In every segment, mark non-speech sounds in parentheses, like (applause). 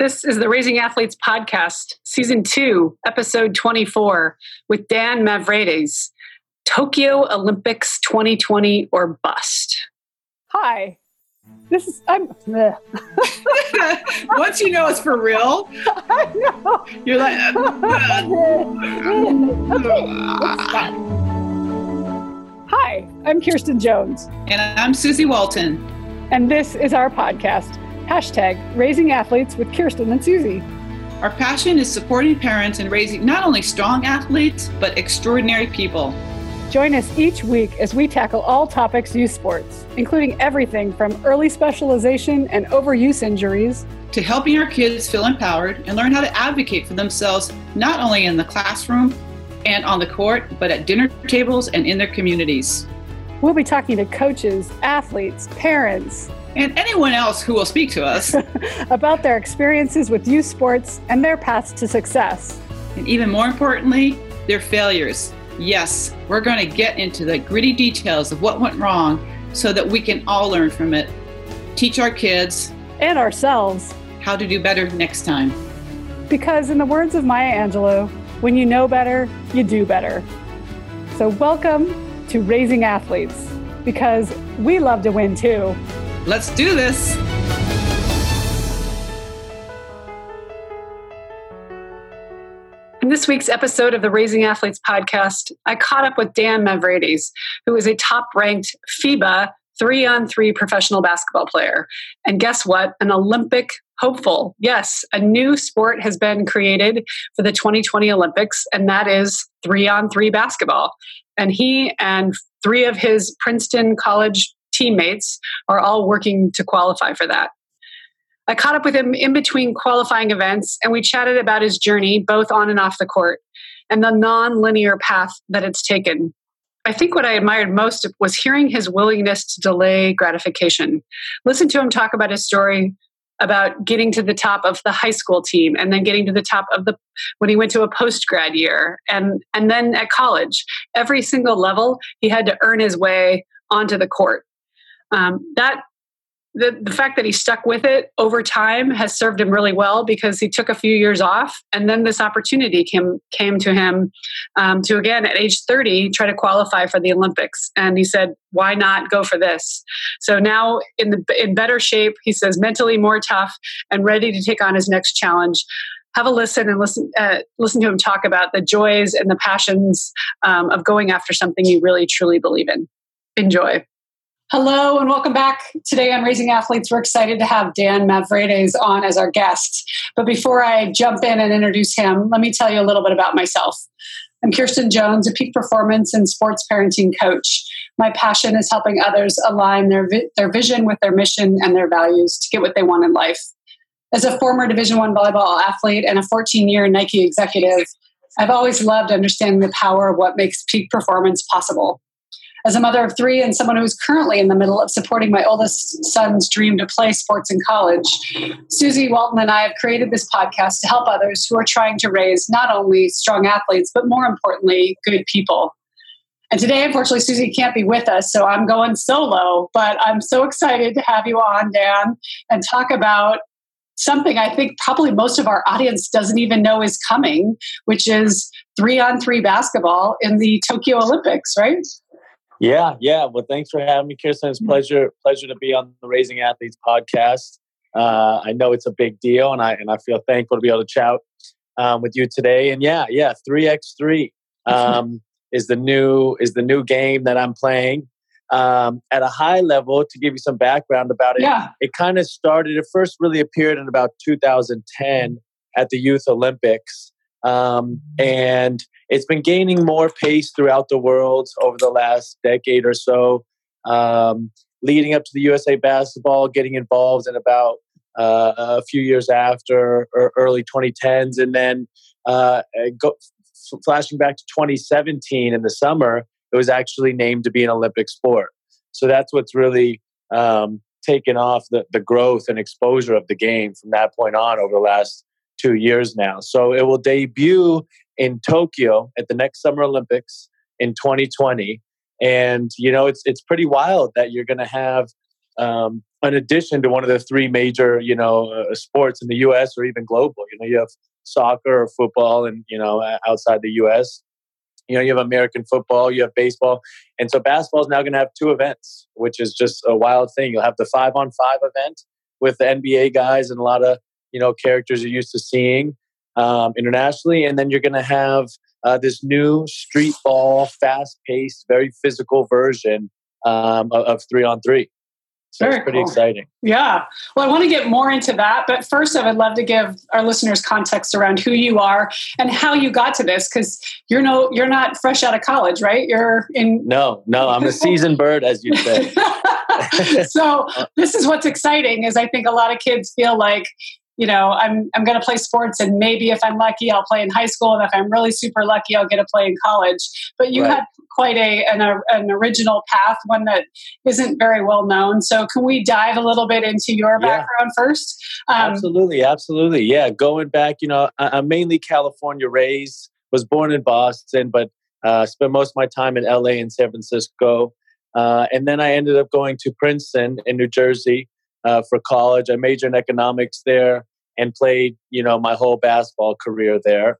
This is the Raising Athletes podcast, season two, episode 24, with Dan Mavrides Tokyo Olympics 2020 or bust. Hi. This is I'm (laughs) Once you know it's for real, (laughs) I know. you're like uh, (laughs) uh, okay, uh, let's. Hi, I'm Kirsten Jones, and I'm Susie Walton. and this is our podcast. Hashtag Raising Athletes with Kirsten and Susie. Our passion is supporting parents and raising not only strong athletes, but extraordinary people. Join us each week as we tackle all topics youth sports, including everything from early specialization and overuse injuries To helping our kids feel empowered and learn how to advocate for themselves, not only in the classroom and on the court, but at dinner tables and in their communities. We'll be talking to coaches, athletes, parents And anyone else who will speak to us. (laughs) about their experiences with youth sports and their paths to success. and even more importantly, their failures. Yes, we're going to get into the gritty details of what went wrong so that we can all learn from it. Teach our kids And ourselves, how to do better next time. because in the words of Maya Angelou, when you know better, you do better. So, welcome to Raising Athletes, because we love to win too. Let's do this. In this week's episode of the Raising Athletes podcast, I caught up with Dan Mavrides, who is a top ranked FIBA three on three professional basketball player. And guess what? An Olympic hopeful. Yes, a new sport has been created for the 2020 Olympics, and that is three on three basketball. And he and three of his Princeton College teammates are all working to qualify for that. I caught up with him in between qualifying events and we chatted about his journey, both on and off the court, and the non linear path that it's taken. I think what I admired most was hearing his willingness to delay gratification. Listen to him talk about his story about getting to the top of the high school team and then getting to the top of the when he went to a post grad year and and then at college every single level he had to earn his way onto the court um, that the, the fact that he stuck with it over time has served him really well because he took a few years off and then this opportunity came came to him um, to again at age 30 try to qualify for the olympics. And he said why not go for this? So now in the in better shape he says mentally more tough and ready to take on his next challenge. Have a listen and listen uh, listen to him talk about the joys and the passions um, of going after something you really truly believe in. Enjoy Hello and welcome back. Today on Raising Athletes, we're excited to have Dan Mavrides on as our guest. But before I jump in and introduce him, let me tell you a little bit about myself. I'm Kirsten Jones, a peak performance and sports parenting coach. My passion is helping others align their, vi- their vision with their mission and their values to get what they want in life. As a former Division One volleyball athlete and a 14-year Nike executive, I've always loved understanding the power of what makes peak performance possible as a mother of three and someone who's currently in the middle of supporting my oldest son's dream to play sports in college, Susie Walton and I have created this podcast to help others who are trying to raise not only strong athletes, but more importantly, good people. And today, unfortunately, Susie can't be with us, so I'm going solo, but I'm so excited to have you on, Dan, and talk about something I think probably most of our audience doesn't even know is coming, which is three on three basketball in the Tokyo Olympics, right? Yeah, yeah. Well, thanks for having me, Kirsten. It's a pleasure, pleasure to be on the Raising Athletes podcast. Uh, I know it's a big deal, and I and I feel thankful to be able to chat um, with you today. And yeah, yeah, three x three um, (laughs) is the new is the new game that I'm playing. Um, at a high level, to give you some background about it, Yeah. it kind of started. It first really appeared in about 2010 at the Youth Olympics, um, and it's been gaining more pace throughout the world over the last decade or so. Um, leading up to the USA Basketball, getting involved in about uh, a few years after, or early 2010s, and then uh, go, flashing back to 2017 in the summer, it was actually named to be an Olympic sport. So that's what's really um, taken off the, the growth and exposure of the game from that point on over the last two years now. So it will debut in Tokyo at the next Summer Olympics in 2020. And you know, it's it's pretty wild that you're going to have um, an addition to one of the three major, you know, uh, sports in the U.S. or even global. You know, you have soccer or football, and you know, outside the U.S. You know, you have American football, you have baseball, and so basketball is now going to have two events, which is just a wild thing. You'll have the five on five event with the NBA guys and a lot of you know characters you're used to seeing um, internationally, and then you're going to have uh, this new street ball, fast paced, very physical version um, of, three on three. So Very it's pretty cool. exciting. Yeah. Well, I want to get more into that. But first, I would love to give our listeners context around who you are and how you got to this because you're no you're not fresh out of college, right? You're in No, no, I'm a seasoned bird, as you say. (laughs) so (laughs) this is what's exciting is I think a lot of kids feel like you know, I'm I'm going to play sports, and maybe if I'm lucky, I'll play in high school, and if I'm really super lucky, I'll get to play in college. But you right. had quite a an, an, original path, one that isn't very well known. So, can we dive a little bit into your yeah. background first? Um, absolutely, absolutely. Yeah, going back, you know, I'm mainly California raised. Was born in Boston, but uh, spent most of my time in LA and San Francisco. Uh, and then I ended up going to Princeton in New Jersey uh, for college. I majored in economics there and played, you know, my whole basketball career there.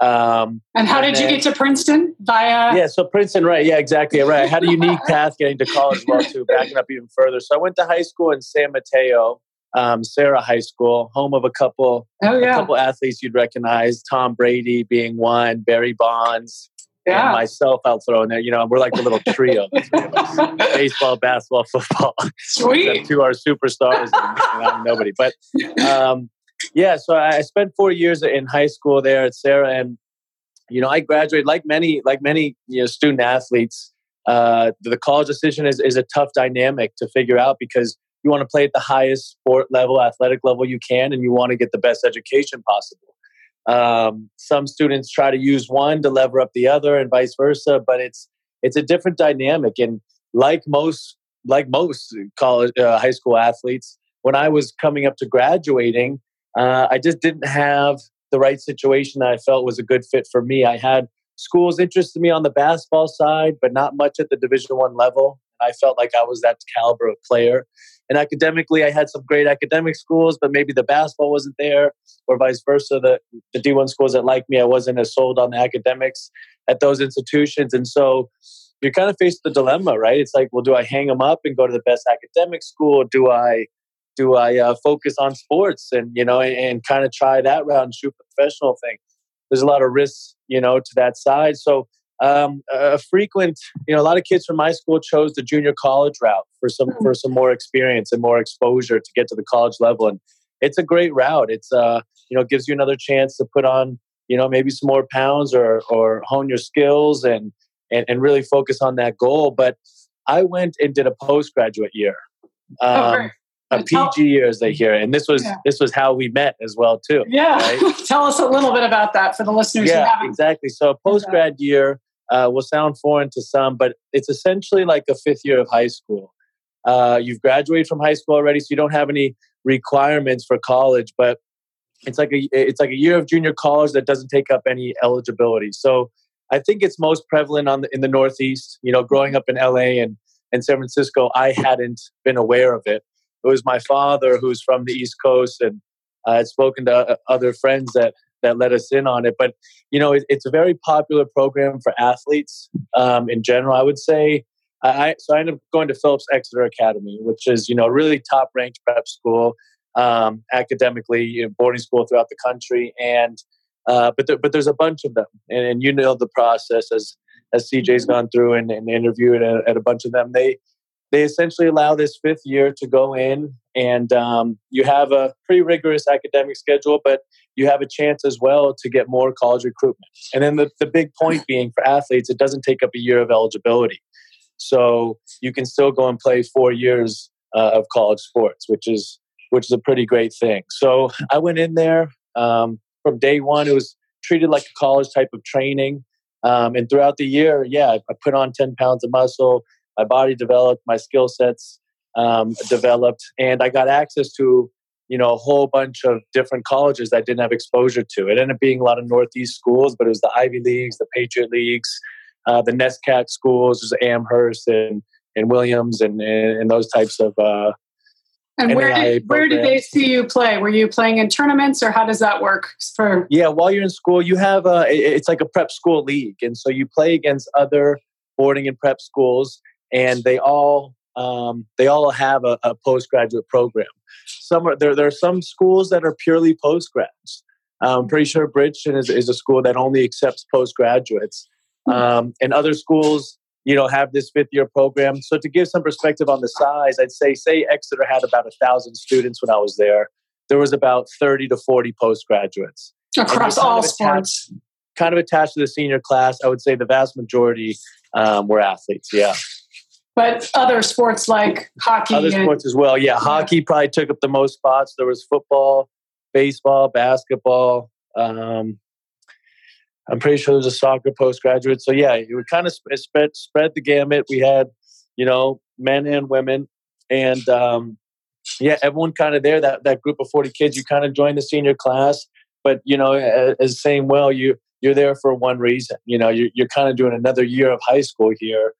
Um, and how and did then, you get to Princeton? Via yeah, so Princeton, right? Yeah, exactly, right. I had a unique (laughs) path getting to college as well too. Backing up even further, so I went to high school in San Mateo, um, Serra High School, home of a couple, oh, yeah. a couple athletes you'd recognize. Tom Brady being one, Barry Bonds, yeah. and myself I'll throw in there. You know, we're like the little trio: (laughs) baseball, basketball, football. Sweet. two are superstars, and, and I'm nobody. But um, yeah, so I spent four years in high school there at Serra, and you know, I graduated like many like many you know student athletes. Uh, the college decision is is a tough dynamic to figure out because you want to play at the highest sport level, athletic level you can, and you want to get the best education possible. Um, some students try to use one to lever up the other, and vice versa. But it's it's a different dynamic, and like most like most college uh, high school athletes, when I was coming up to graduating, uh, I just didn't have the right situation that I felt was a good fit for me. I had schools interested me on the basketball side, but not much at the Division One level. I felt like I was that caliber of player. And academically, I had some great academic schools, but maybe the basketball wasn't there, or vice versa. The, the D1 schools that liked me, I wasn't as sold on the academics at those institutions. And so you're kind of faced with the dilemma, right? It's like, well, do I hang them up and go to the best academic school? Do I do I uh, focus on sports and you know and, and kind of try that route and shoot the professional thing? There's a lot of risks, you know, to that side. So um, a frequent, you know, a lot of kids from my school chose the junior college route for some mm-hmm. for some more experience and more exposure to get to the college level, and it's a great route. It's uh, you know, gives you another chance to put on, you know, maybe some more pounds or or hone your skills and and, and really focus on that goal. But I went and did a postgraduate year. Oh, um, a PG year as they hear it. And this was yeah. this was how we met as well too. Yeah. Right? (laughs) Tell us a little bit about that for the listeners. Yeah, exactly. So a post grad year uh, will sound foreign to some, but it's essentially like a fifth year of high school. Uh, you've graduated from high school already, so you don't have any requirements for college, but it's like a it's like a year of junior college that doesn't take up any eligibility. So I think it's most prevalent on the, in the Northeast. You know, growing up in LA and and San Francisco, I hadn't been aware of it. It was my father who's from the East Coast, and I had spoken to uh, other friends that that let us in on it. But you know, it, it's a very popular program for athletes um, in general. I would say. I, so I ended up going to Phillips Exeter Academy, which is you know really top ranked prep school um, academically, you know, boarding school throughout the country, and uh, but there, but there's a bunch of them, and, and you know the process as as CJ's gone through and, and interviewed at, at, a bunch of them. They they essentially allow this fifth year to go in, and um, you have a pretty rigorous academic schedule, but you have a chance as well to get more college recruitment. And then the, the big point (laughs) being for athletes, it doesn't take up a year of eligibility. So you can still go and play four years uh, of college sports, which is which is a pretty great thing. So I went in there um, from day one. It was treated like a college type of training, um, and throughout the year, yeah, I put on ten pounds of muscle. My body developed, my skill sets um, developed, and I got access to you know, a whole bunch of different colleges that didn't have exposure to. It ended up being a lot of Northeast schools, but it was the Ivy Leagues, the Patriot Leagues, uh, the NESCAC schools, was Amherst and and Williams and and those types of. Uh, and where did, where did they see you play? Were you playing in tournaments, or how does that work? For yeah, while you're in school, you have a it's like a prep school league, and so you play against other boarding and prep schools, and they all um, they all have a, a, postgraduate program. Some are there. There are some schools that are purely postgrads. I'm pretty sure Bridgton is, is a school that only accepts postgraduates, hmm. um, and other schools you know have this fifth year program so to give some perspective on the size i'd say say exeter had about a thousand students when i was there there was about 30 to 40 postgraduates across all sports kind of attached to the senior class i would say the vast majority um, were athletes yeah but other sports like hockey other and, sports as well yeah, yeah hockey probably took up the most spots there was football baseball basketball um, I'm pretty sure there's a soccer postgraduate. So yeah, it would kind of spread spread the gamut. We had, you know, men and women, and um, yeah, everyone kind of there. That that group of 40 kids, you kind of join the senior class, but you know, as, as saying, well, you you're there for one reason. You know, you're you're kind of doing another year of high school here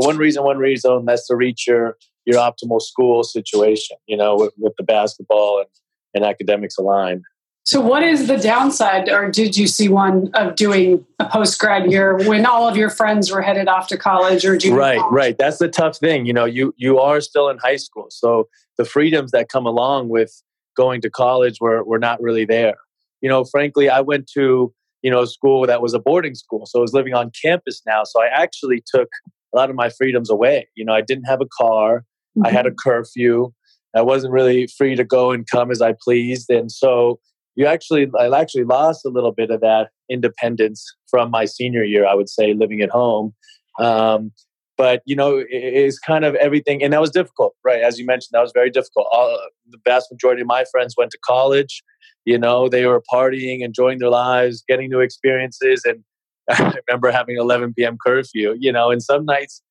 for one reason, one reason. That's to reach your your optimal school situation. You know, with, with the basketball and and academics aligned. So, what is the downside, or did you see one of doing a post grad year when all of your friends were headed off to college or junior Right, college? right. That's the tough thing. You know, you you are still in high school, so the freedoms that come along with going to college were were not really there. You know, frankly, I went to you know a school that was a boarding school, so I was living on campus now. So I actually took a lot of my freedoms away. You know, I didn't have a car. Mm-hmm. I had a mm-hmm. curfew. I wasn't really free to go and come as I pleased, and so you actually I actually lost a little bit of that independence from my senior year. I would say living at home. Um, but you know, it is kind of everything, and that was difficult, right? As you mentioned, that was very difficult. All, the vast majority of my friends went to college. You know, they were partying, enjoying their lives, getting new experiences, and (laughs) I remember having 11 p.m. curfew. You know, and some nights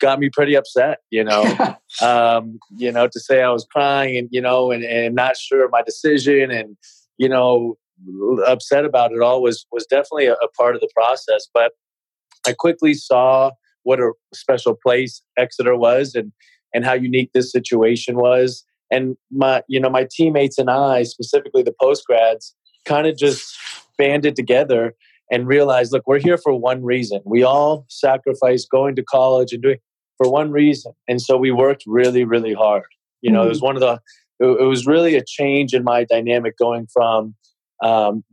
got me pretty upset. You know, (laughs) um, you know, to say I was crying and you know, and, and not sure of my decision, and you know, upset about it all was was definitely a, a part of the process. But I quickly saw what a special place Exeter was and and how unique this situation was. And my you know my teammates and I, specifically the post grads, kind of just banded together and realize, look, we're here for one reason. We all sacrificed going to college and doing for one reason, and so we worked really, really hard. You know, mm-hmm. it was mm-hmm. one of the it, it was really a change in my dynamic going from um,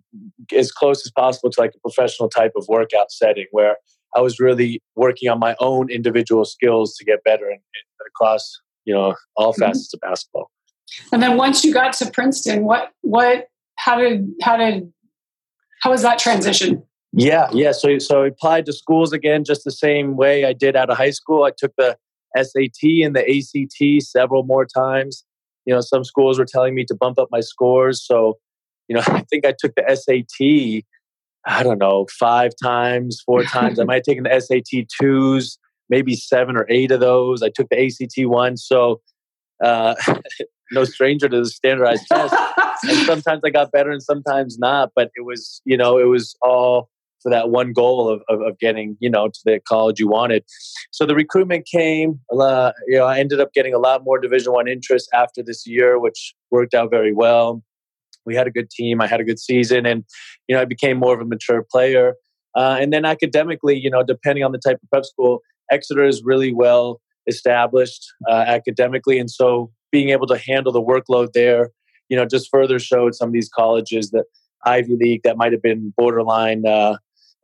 as close as possible to like a professional type of workout setting where I was really working on my own individual skills to get better and, across you know all mm-hmm. facets mm-hmm. of basketball. And then once you got to Princeton, what what how did how did how was that transition? Yeah, yeah. So so I applied to schools again just the same way I did out of high school. I took the SAT and the ACT several more times you know, some schools were telling me to bump up my scores. So, you know, (laughs) I think I took the SAT, I don't know, five times, four times. I (laughs) might have taken the SAT twos, maybe seven or eight of those. I took the ACT one. So, uh, (laughs) no stranger to the standardized test. and sometimes I got better and sometimes not. But it was, you know, it was all for that one goal of, of, of, getting you know to the college you wanted. So the recruitment came uh, you know i ended up getting a lot more division one interest after this year which worked out very well. We had a good team i had a good season and you know i became more of a mature player. Uh, and then academically you know depending on the type of prep school exeter is really well established uh, academically and so being able to handle the workload there you know just further showed some of these colleges that Ivy League that might have been borderline uh,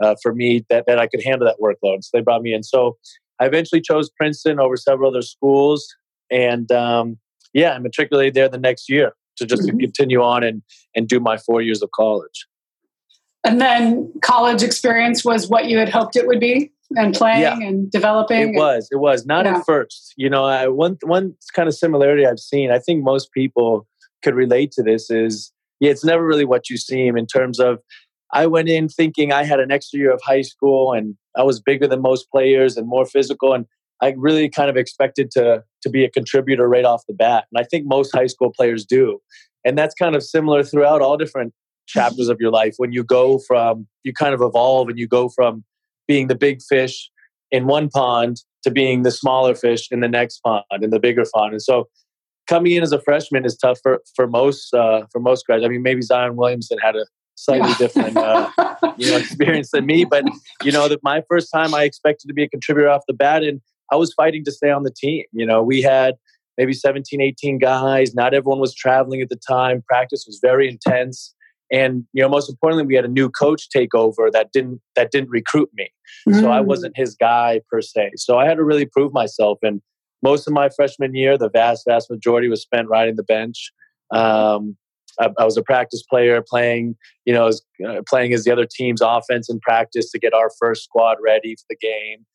uh, for me that, that I could handle that workload. So they brought me in. So I eventually chose Princeton over several other schools. And um, yeah, I matriculated there the next year to just mm-hmm. continue on and, and do my four years of college. And then college experience was what you had hoped it would be and playing yeah. and developing. It and, was. It was not yeah. at first. You know, I, one one kind of similarity I've seen. I think most people could relate to this. Is yeah, it's never really what you seem in terms of I went in thinking I had an extra year of high school and I was bigger than most players and more physical. And I really kind of expected to, to be a contributor right off the bat. And I think most high school players do. And that's kind of similar throughout all different chapters of your life when you go from, you kind of evolve and you go from being the big fish in one pond to being the smaller fish in the next pond in the bigger pond. And so coming in as a freshman is tough for for most uh, for most guys. I mean, maybe Zion Williamson had a slightly yeah. different uh, you know experience than me, but you know that my first time I expected to be a contributor off the bat, and I was fighting to stay on the team. You know, we had maybe 17, 18 guys. Not everyone was traveling at the time. Practice was very intense. And you know, most importantly, we had a new coach take over that didn't that didn't recruit me. Mm. So I mm. wasn't his guy per se. So I had to really prove myself. And most of my freshman year, the vast, vast majority was spent riding the bench. Um, I, I, was a practice player, playing, you know, as, uh, playing as the other team's offense in practice to get our first squad ready for the game,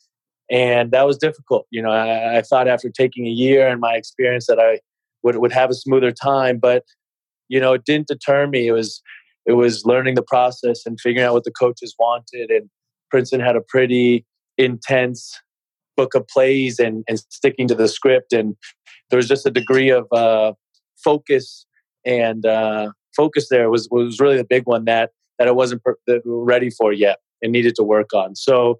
and that was difficult. You know, I, I thought after taking a year and my experience that I would would have a smoother time, but you know, it didn't deter me. It was it was learning the process and figuring out what the coaches wanted. And Princeton had a pretty intense book of plays and, and sticking to the script. And there was just a degree of uh, focus and uh, focus there was, was really the big one that, that I wasn't per- ready for yet and needed to work on. So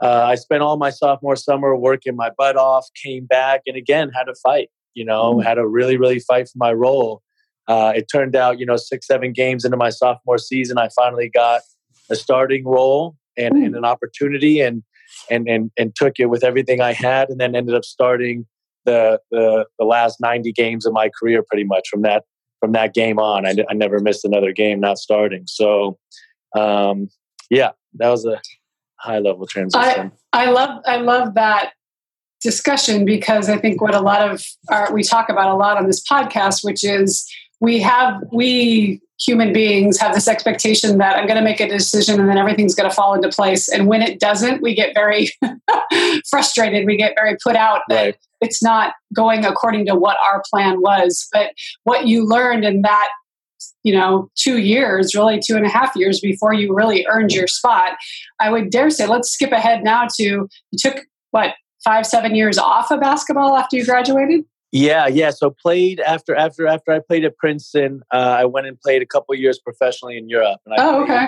uh, I spent all my sophomore summer working my butt off, came back, and again had to fight. You know, mm-hmm. had to really, really fight for my role. Uh, it turned out, you know, six, seven games into my sophomore season, I finally got a starting role and, mm. and an opportunity, and and and and took it with everything I had, and then ended up starting the the, the last 90 games of my career pretty much from that from that game on. I, I never missed another game not starting. So um, yeah, that was a high level transition. I, I love I love that discussion because I think what a lot of our, we talk about a lot on this podcast, which is we have we human beings have this expectation that I'm going to make a decision and then everything's going to fall into place. And when it doesn't, we get very (laughs) frustrated. We get very put out that right. it's not going according to what our plan was. But what you learned in that, you know, two years, really two and a half years before you really earned your spot, I would dare say, let's skip ahead now to you took what five, seven years off of basketball after you graduated? Yeah, yeah. So played after after after I played at Princeton. Uh, I went and played a couple years professionally in Europe. And I oh, played, okay.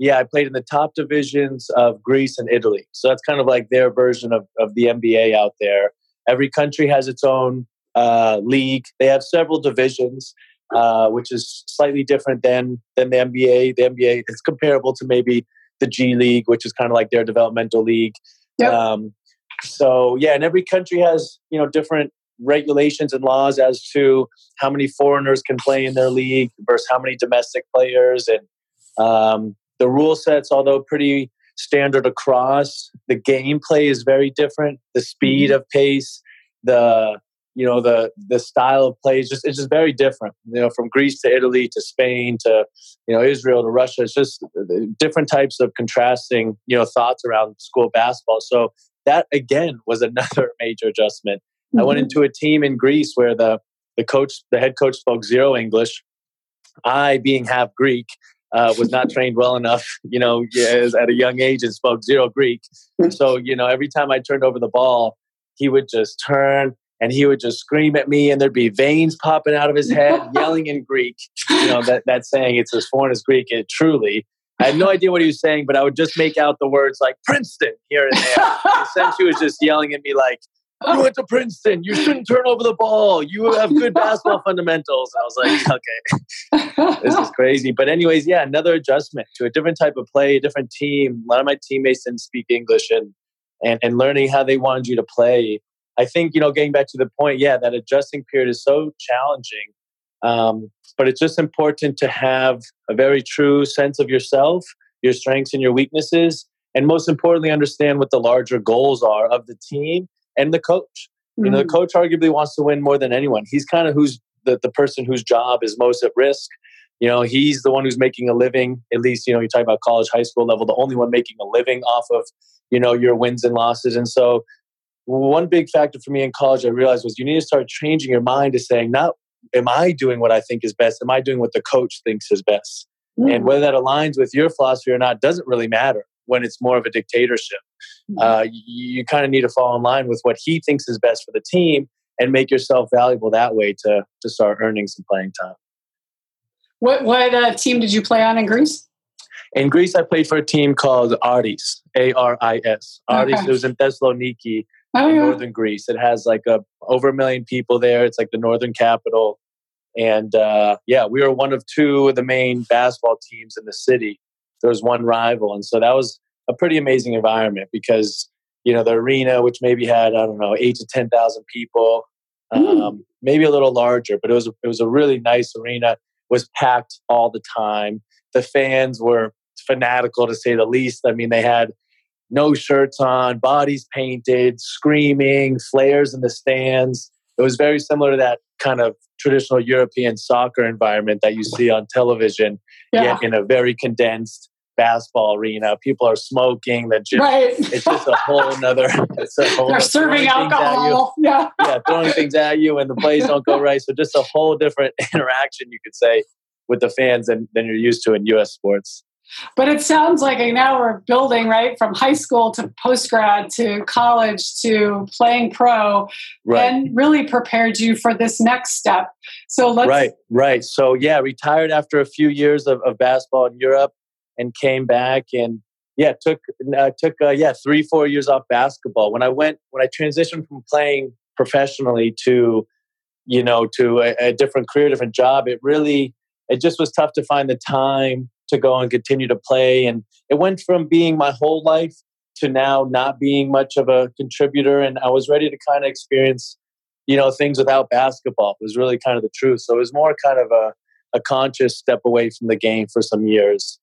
Yeah, I played in the top divisions of Greece and Italy. So that's kind of like their version of of the NBA out there. Every country has its own uh, league. They have several divisions, uh, which is slightly different than than the NBA. The NBA is comparable to maybe the G League, which is kind of like their developmental league. Yep. Um, so yeah, and every country has you know different regulations and laws as to how many foreigners can play in their league versus how many domestic players. And um, the rule sets, although pretty standard across, the gameplay is very different. The speed mm-hmm. of pace, the you know the the style of play is just it's just very different. You know, from Greece to Italy to Spain to you know Israel to Russia. It's just different types of contrasting you know thoughts around school basketball. So that again was another (laughs) major adjustment Mm-hmm. I went mm-hmm. into a team in Greece where the the coach, the head coach, spoke zero English. I, being half Greek, uh, was not (laughs) trained well enough, you know, at a young age and spoke zero Greek. So, you know, every time I turned over the ball, he would just turn and he would just scream at me and there'd be veins popping out of his head, (laughs) yelling in Greek. You know, that, that saying, it's as foreign as Greek, it truly. I had no idea what he was saying, but I would just make out the words like Princeton here and there. (laughs) Essentially, he was just yelling at me like, you went to Princeton. You shouldn't turn over the ball. You have good basketball fundamentals. I was like, okay, (laughs) this is crazy. But anyways, yeah, another adjustment to a different type of play, a different team. A lot of my teammates didn't speak English, and and and learning how they wanted you to play. I think you know, getting back to the point, yeah, that adjusting period is so challenging. Um, but it's just important to have a very true sense of yourself, your strengths and your weaknesses, and most importantly, understand what the larger goals are of the team and the coach. Mm-hmm. You know, the mm. coach arguably wants to win more than anyone. He's kind of who's the, the person whose job is most at risk. You know, he's the one who's making a living, at least, you know, you talk about college, high school level, the only one making a living off of, you know, your wins and losses. And so one big factor for me in college I realized was you need to start changing your mind to saying, not am I doing what I think is best? Am I doing what the coach thinks is best? Mm-hmm. And whether that aligns with your philosophy or not doesn't really matter when it's more of a dictatorship. Mm-hmm. Uh, you, you kind of need to fall in line with what he thinks is best for the team and make yourself valuable that way to to start earning some playing time. What what uh, team did you play on in Greece? In Greece, I played for a team called Aris, A R I S. Aris. Okay. It was in Thessaloniki. Oh, in yeah. northern Greece. It has like a over a million people there. It's like the northern capital, and uh, yeah, we were one of two of the main basketball teams in the city. There was one rival, and so that was a pretty amazing environment because you know the arena, which maybe had I don't know eight to ten thousand people, Mm. um, maybe a little larger, but it was it was a really nice arena. Was packed all the time. The fans were fanatical to say the least. I mean, they had no shirts on, bodies painted, screaming, flares in the stands. It was very similar to that kind of traditional European soccer environment that you see on television, Yeah. yet in a very condensed basketball arena. People are smoking. The gym, Right. it's just a whole nother. (laughs) It's a whole They're serving things at you alcohol. (laughs) Yeah. yeah, throwing things at you and the plays don't go right. So just a whole different (laughs) interaction, you could say, with the fans than, than you're used to in U.S. sports. But it sounds like now we're building right from high school to post grad to college to playing pro Right, and really prepared you for this next step. So let's right, right. So yeah, retired after a few years of, of basketball in Europe and came back and yeah, took uh, took uh, yeah three four years off basketball. When I went when I transitioned from playing professionally to you know to a, a different career, different job, it really it just was tough to find the time to go and continue to play. And it went from being my whole life to now not being much of a contributor. And I was ready to kind of experience, you know, things without basketball. It was really kind of the truth. So it was more kind of a, a conscious step away from the game for some years.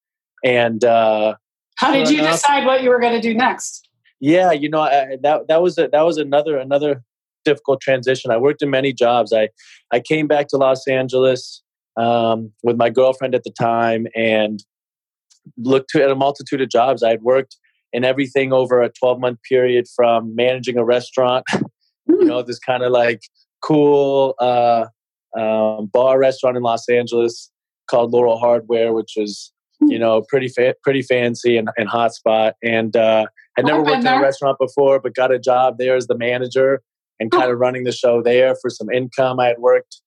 And uh, how did you enough. decide what you were going to do next? yeah, you know, I, that that was a, that was another another difficult transition. I worked in many jobs. I I came back to Los Angeles um, with my girlfriend at the time and looked at a multitude of jobs. I had worked in everything over a 12 month period from managing a restaurant, (laughs) you know, this kind of like cool uh, um, bar restaurant in Los Angeles called Laurel Hardware, which is you know pretty fa- pretty fancy and, and hot spot. And uh, had never worked in a restaurant before, but got a job there as the manager and kind of running the show there for some income. I had worked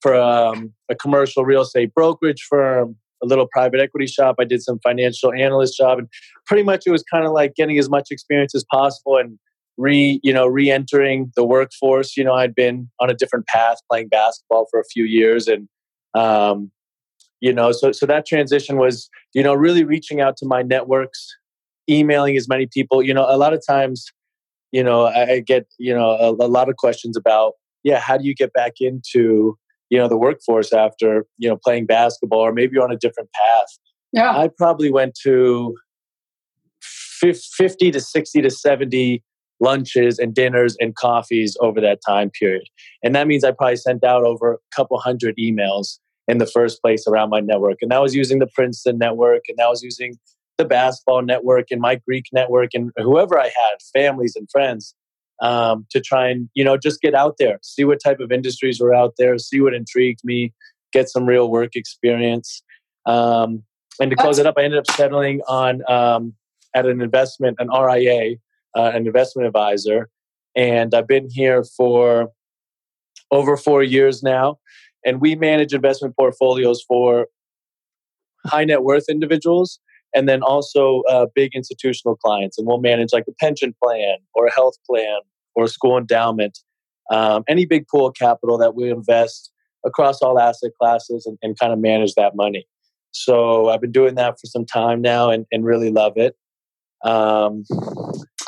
for um, a commercial real estate brokerage firm, a little private equity shop. I did some financial analyst job, and pretty much it was kind of like getting as much experience as possible and re you know re-entering the workforce. You know, I'd been on a different path playing basketball for a few years, and um, you know, so so that transition was you know really reaching out to my networks, emailing as many people. You know, a lot of times, you know, I, I get you know a, a lot of questions about yeah, how do you get back into you know the workforce after you know playing basketball or maybe you're on a different path Yeah. i probably went to 50 to 60 to 70 lunches and dinners and coffees over that time period and that means i probably sent out over a couple hundred emails in the first place around my network. And that was using the princeton network and that was using the basketball network and my greek network and whoever i had families and friends um, to try and you know just get out there see what type of industries were out there see what intrigued me get some real work experience. Um, and to close it up i ended up settling on um, at an investment an ria uh, an investment advisor. And i've been here for over four years now and we manage investment portfolios for high net worth individuals and then also uh, big institutional clients. And we'll manage like a pension plan or a health plan or a school endowment, um, any big pool of capital that we invest across all asset classes and, and kind of manage that money. So I've been doing that for some time now and, and really love it. Um,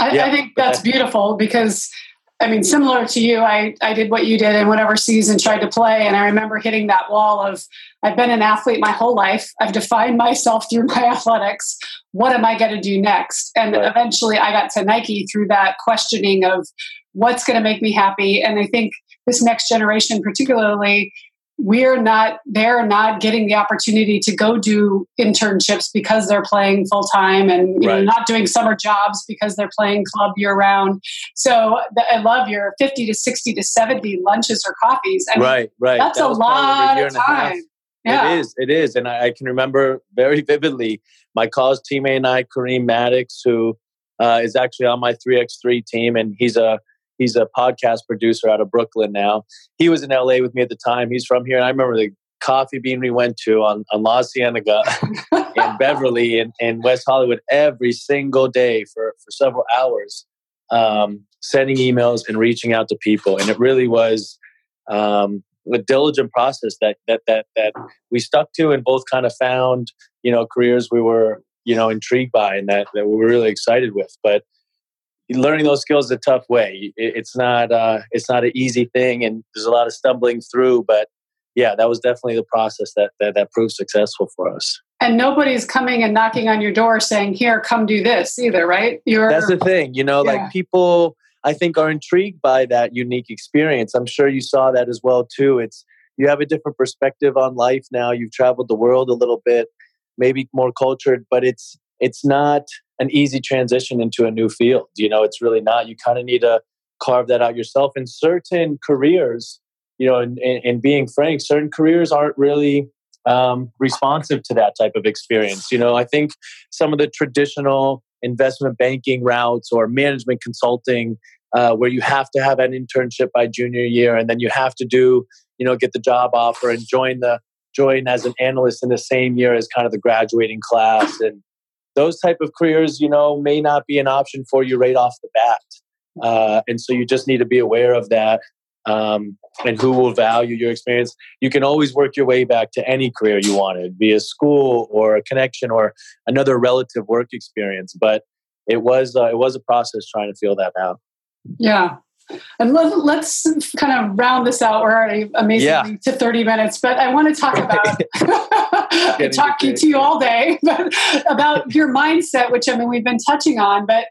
I, Yeah, I think that's beautiful because, I mean, similar to you, I, I did what you did in whatever season tried to play. And I remember hitting that wall of, I've been an athlete my whole life. I've defined myself through my (laughs) athletics. What am I going to do next? And Right. eventually I got to Nike through that questioning of what's going to make me happy. And I think this next generation, particularly, we're not they're not getting the opportunity to go do internships because they're playing full time and you know not doing summer jobs because they're playing club year round so th- i love your 50 to 60 to 70 lunches or coffees I mean, right, right. that's That a was probably over lot of a half. time yeah It is. It is. And I, I can remember very vividly my college teammate and I, Kareem Maddox, who uh, is actually on my 3x3 team, and he's a he's a podcast producer out of Brooklyn now. He was in LA with me at the time. He's from here. And I remember the coffee bean we went to on, on La Cienega (laughs) in Beverly and, and West Hollywood every single day for, for several hours. um, sending emails and reaching out to people. And it really was um, a diligent process that that that that we stuck to and both kind of found you know careers we were you know intrigued by and that, that we were really excited with. But learning those skills is a tough way. it's not uh, it's not an easy thing, and there's a lot of stumbling through. But yeah, that was definitely the process that that, that proved successful for us. And nobody's coming and knocking on your door saying, "Here, come do this," either, right? You're that's the thing, you know. Yeah. Like people, I think, are intrigued by that unique experience. I'm sure you saw that as well too. It's you have a different perspective on life now. You've traveled the world a little bit, maybe more cultured, but it's it's not an easy transition into a new field. You know, it's really not. You kind of need to carve that out yourself. In certain careers, you know, and, being frank, certain careers aren't really um, responsive to that type of experience. You know, I think some of the traditional investment banking routes or management consulting, uh, where you have to have an internship by junior year, and then you have to do, you know, get the job offer and join the join as an analyst in the same year as kind of the graduating class and those type of careers you know may not be an option for you right off the bat uh, and so you just need to be aware of that um, and who will value your experience. You can always work your way back to any career you wanted, be a school or a connection or another relative work experience. But it was uh, it was a process trying to feel that out. Yeah. And let, us kind of round this out. We're already amazingly yeah. to 30 minutes, but I want to talk (laughs) about (laughs) (laughs) talking to you all day (laughs) but about your mindset, which I mean we've been touching on, but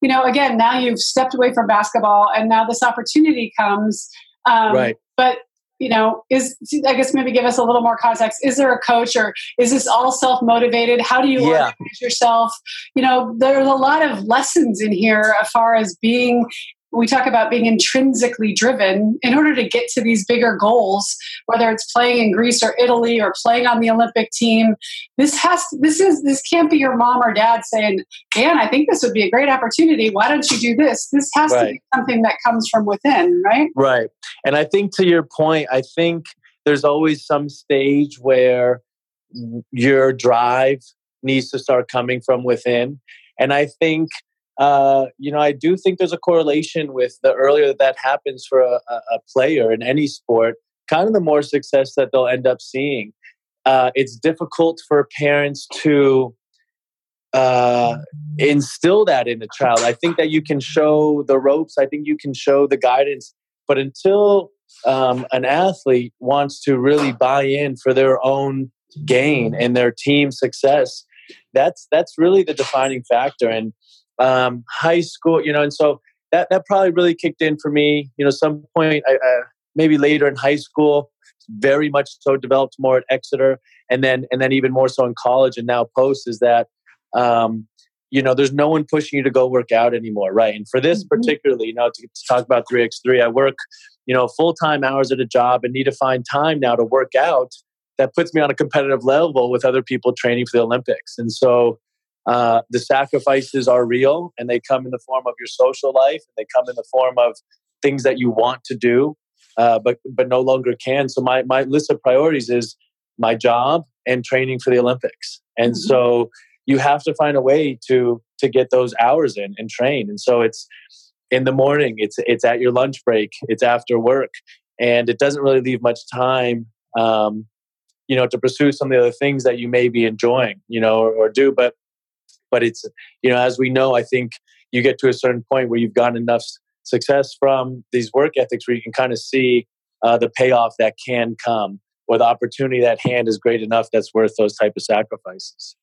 you know, again, now you've stepped away from basketball and now this opportunity comes. Um, right. But, you know, is, I guess maybe give us a little more context. Is there a coach or is this all self motivated? How do you yeah. organize yourself? You know, there's a lot of lessons in here as far as being we talk about being intrinsically driven in order to get to these bigger goals whether it's playing in greece or italy or playing on the olympic team. This has to, this is this can't be your mom or dad saying dan i think this would be a great opportunity. Why don't you do this? This has right. to be something that comes from within right? Right. And i think to your point i think there's always some stage where your drive needs to start coming from within. And i think uh, you know, I do think there's a correlation with the earlier that happens for a, a, player in any sport, kind of the more success that they'll end up seeing. Uh, it's difficult for parents to uh, instill that in a child. I think that you can show the ropes, I think you can show the guidance, but until um, an athlete wants to really buy in for their own gain and their team success, that's that's really the defining factor. And um, high school, you know, and so that that probably really kicked in for me. You know, some point, I, uh, maybe later in high school, very much so developed more at Exeter, and then and then even more so in college, and now post is that. Um, you know, there's no one pushing you to go work out anymore, right? And for this mm-hmm. particularly, you know, to, to talk about 3x3, I work, you know, full time hours at a job and need to find time now to work out that puts me on a competitive level with other people training for the Olympics. And so uh, the sacrifices are real and they come in the form of your social life and they come in the form of things that you want to do uh, but but no longer can. So my, my list of priorities is my job and training for the olympics. And mm-hmm. so you have to find a way to to get those hours in and train. And so it's in the morning it's it's at your lunch break it's after work and it doesn't really leave much time um, you know to pursue some of the other things that you may be enjoying you know or, or do. But but it's, you know, as we know, I think you get to a certain point where you've gotten enough success from these work ethics where you can kind of see uh, the payoff that can come or the opportunity at hand is great enough that's worth those type of sacrifices.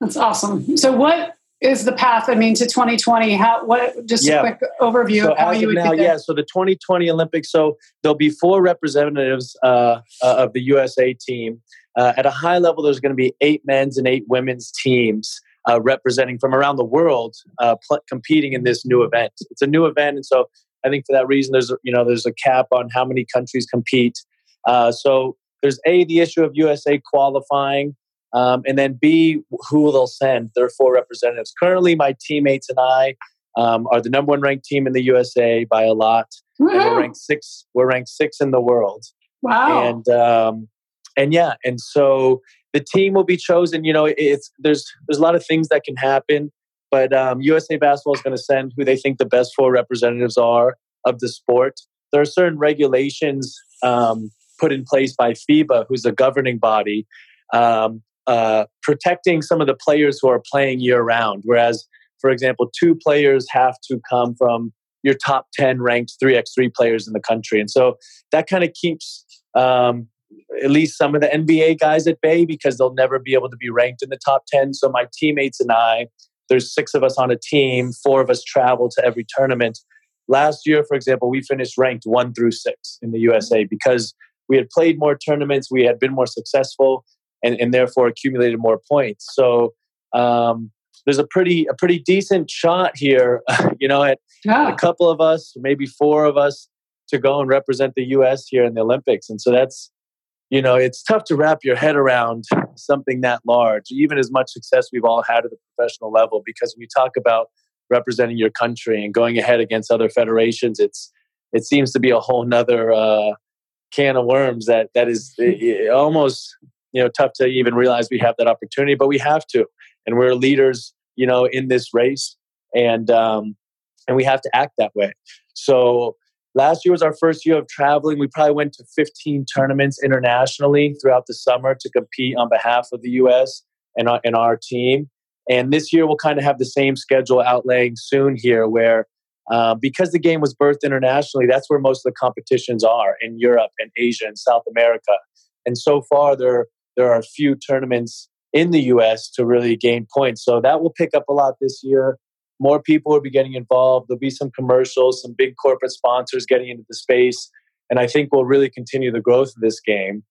That's awesome. So what is the path? I mean, to 2020. How? What? Just yeah. a quick overview so of how you would now, Yeah. So the 2020 Olympics. So there'll be four representatives uh, uh, of the USA team. Uh, at a high level, there's going to be eight men's and eight women's teams uh, representing from around the world uh, pl- competing in this new event. It's a new event, and so I think for that reason, there's you know there's a cap on how many countries compete. Uh, so there's a the issue of USA qualifying, um, and then b who they'll send. their four representatives. Currently, my teammates and I um, are the number one ranked team in the USA by a lot. And we're ranked six. We're ranked six in the world. Wow! And um, and yeah, and so the team will be chosen. You know, it's there's there's a lot of things that can happen, but um, USA Basketball is going to send who they think the best four representatives are of the sport. There are certain regulations um, put in place by FIBA, who's the governing body, um, uh, protecting some of the players who are playing year round. Whereas, for example, two players have to come from your top 10 ranked 3x3 players in the country. And so that kind of keeps um, at least some of the NBA guys at bay because they'll never be able to be ranked in the top 10. So my teammates and I, there's six of us on a team, four of us travel to every tournament. Last year, for example, we finished ranked one through six in the USA because we had played more tournaments, we had been more successful, and, and therefore accumulated more points. So um, there's a pretty a pretty decent shot here, (laughs) you know, at yeah. a couple of us, maybe four of us, to go and represent the U.S. here in the Olympics. And so that's you know it's tough to wrap your head around something that large, even as much success we've all had at the professional level, because when you talk about representing your country and going ahead against other federations. It's it seems to be a whole nother uh, can of worms that that is almost you know tough to even realize we have that opportunity, but we have to, and we're leaders, you know, in this race, and um, and we have to act that way. So last year was our first year of traveling. We probably went to 15 tournaments internationally throughout the summer to compete on behalf of the U.S. and our, and our team. And this year we'll kind of have the same schedule outlaying soon here, where uh, because the game was birthed internationally, that's where most of the competitions are in Europe and Asia and South America. And so far, there there are a few tournaments in the U.S. to really gain points. So that will pick up a lot this year. More people will be getting involved. There'll be some commercials, some big corporate sponsors getting into the space, and I think we'll really continue the growth of this game.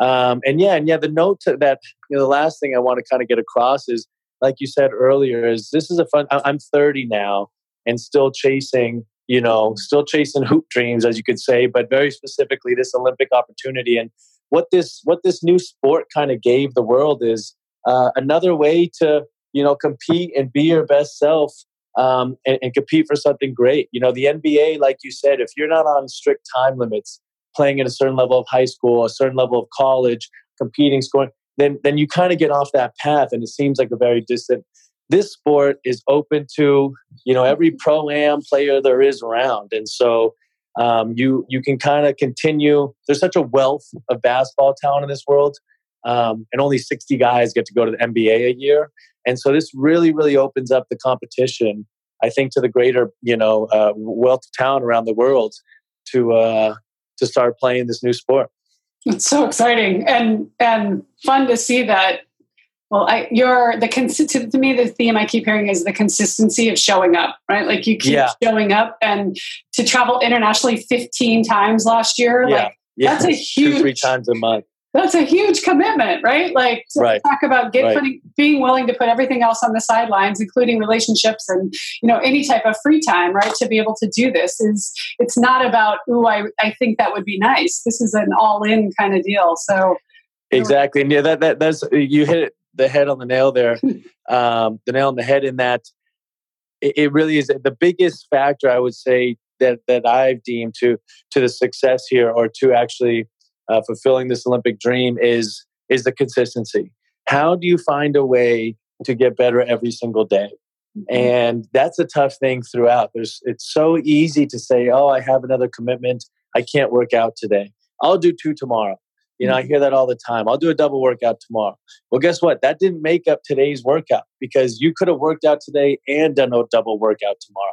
Um, and yeah, and yeah, the note that you know, the last thing I want to kind of get across is, like you said earlier, is this is a fun. I'm 30 now and still chasing, you know, still chasing hoop dreams, as you could say, but very specifically this Olympic opportunity. And what this what this new sport kind of gave the world is uh, another way to you know compete and be your best self um, and, and, compete for something great. You know, the NBA, like you said, if you're not on strict time limits, playing at a certain level of high school, a certain level of college, competing, scoring, then then you kind of get off that path, and it seems like a very distant this sport is open to you know every pro am player there is around, and so um, you you can kind of continue. There's such a wealth of basketball talent in this world, um, and only 60 guys get to go to the NBA a year, and so this really really opens up the competition. I think to the greater you know uh, wealth of talent around the world to uh, to start playing this new sport. It's so exciting and and fun to see that well, I, you're the consistent to me. The theme I keep hearing is the consistency of showing up, right? Like you keep yeah. showing up, and to travel internationally 15 times last year, yeah. like yeah. that's a huge Two, three times a month. That's a huge commitment, right? Like right. talk about get, right. putting, being willing to put everything else on the sidelines, including relationships and you know any type of free time, right? To be able to do this is it's not about ooh, I I think that would be nice. This is an all in kind of deal. So exactly, and yeah, that that that's you hit the head on the nail there, (laughs) um, the nail on the head in that it, it, really is the biggest factor I would say that that I've deemed to to the success here or to actually uh, fulfilling this Olympic dream is is the consistency. How do you find a way to get better every single day? Mm-hmm. And that's a tough thing throughout. There's it's so easy to say, "Oh, I have another commitment. I can't work out today. I'll do two tomorrow." You know, I hear that all the time. I'll do a double workout tomorrow. Well, guess what? That didn't make up today's workout because you could have worked out today and done a double workout tomorrow.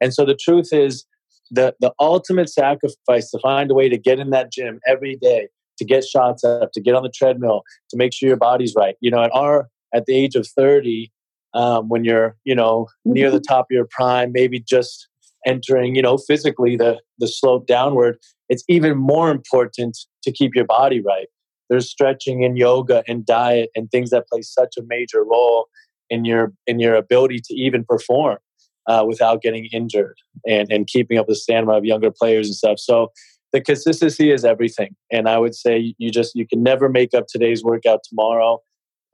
And so the truth is, the, the ultimate sacrifice to find a way to get in that gym every day, to get shots up, to get on the treadmill, to make sure your body's right. You know, at our at the age of 30, um, when you're, you know, near the top of your prime, maybe just entering, you know, physically the the slope downward, it's even more important to keep your body right. There's stretching and yoga and diet and things that play such a major role in your in your ability to even perform uh, without getting injured and and keeping up the stamina of younger players and stuff. So the consistency is everything, and I would say you just you can never make up today's workout tomorrow,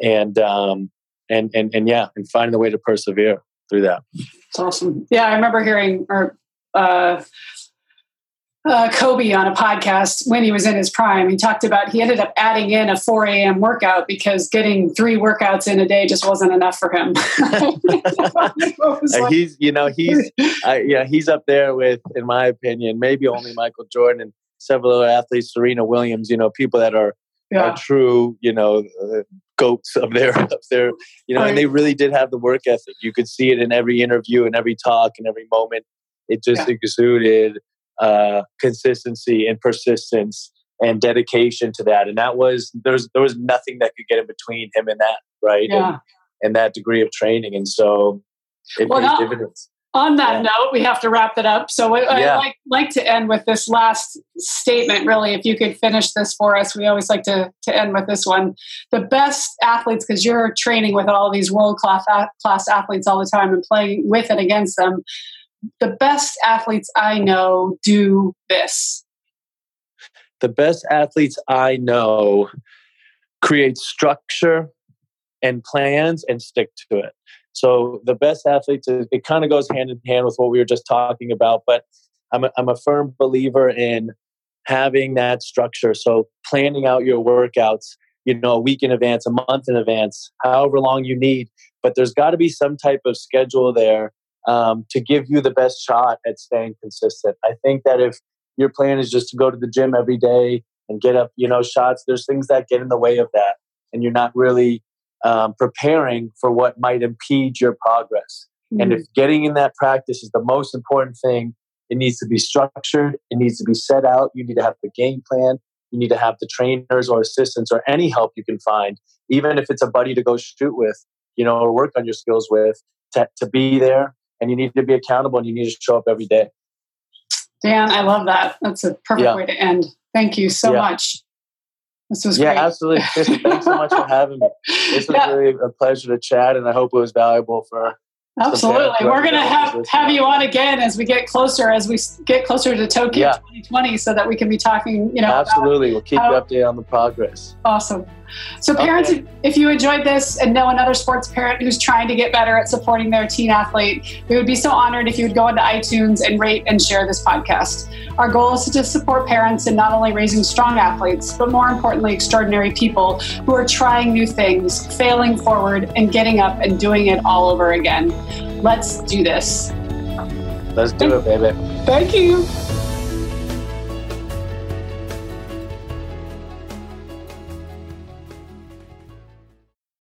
and um, and and and yeah, and finding a way to persevere through that. It's awesome. Yeah, I remember hearing or uh, uh, Kobe on a podcast when he was in his prime. He talked about he ended up adding in a 4 a.m. workout because getting three workouts in a day just wasn't enough for him. (laughs) like, he's, you know, he's, (laughs) uh, yeah, he's up there with, in my opinion, maybe only Michael Jordan and several other athletes, Serena Williams. You know, people that are, yeah. are true, you know, uh, goats of their, (laughs) of their, you know, and they really did have the work ethic. You could see it in every interview and every talk and every moment. It just yeah. exuded uh, consistency and persistence and dedication to that. And that was there was there was nothing that could get in between him and that, right? Yeah. And, and that degree of training. And so it well, pays dividends. On that yeah. note, we have to wrap it up. So I, yeah. I like like to end with this last statement. Really, if you could finish this for us, we always like to to end with this one. The best athletes, because you're training with all these world class class athletes all the time and playing with and against them the best athletes I know do this? The best athletes I know create structure and plans and stick to it. So the best athletes, it kind of goes hand in hand with what we were just talking about. But I'm a, I'm a firm believer in having that structure. So planning out your workouts, you know, a week in advance, a month in advance, however long you need. But there's got to be some type of schedule there um, to give you the best shot at staying consistent. I think that if your plan is just to go to the gym every day and get up, you know, shots, there's things that get in the way of that, and you're not really um, preparing for what might impede your progress. Mm-hmm. And if mm-hmm. getting in that practice is the most important thing, it needs to be structured. It needs to be set out. You need to have the game plan. You need to have the trainers or assistants or any help you can find, even if it's a buddy to go shoot with, you know, or work on your skills with, to, to be there and you need to be accountable and you need to show up every day. Dan, I love that. That's a perfect yeah. way to end. Thank you so yeah. much. This was yeah, great. absolutely. Thanks so much for (laughs) having me. This was yeah. really a pleasure to chat, and I hope it was valuable for Absolutely. We're going to have, have you on again as we get closer, as we get closer to Tokyo yeah. 2020, so that we can be talking, you know. Absolutely. We'll keep how, you updated on the progress. Awesome. So, parents, okay. if you enjoyed this and know another sports parent who's trying to get better at supporting their teen athlete, we would be so honored if you would go into iTunes and rate and share this podcast. Our goal is to support parents in not only raising strong athletes, but more importantly, extraordinary people who are trying new things, failing forward, and getting up and doing it all over again. Let's do this. Let's do it, baby. Thank you.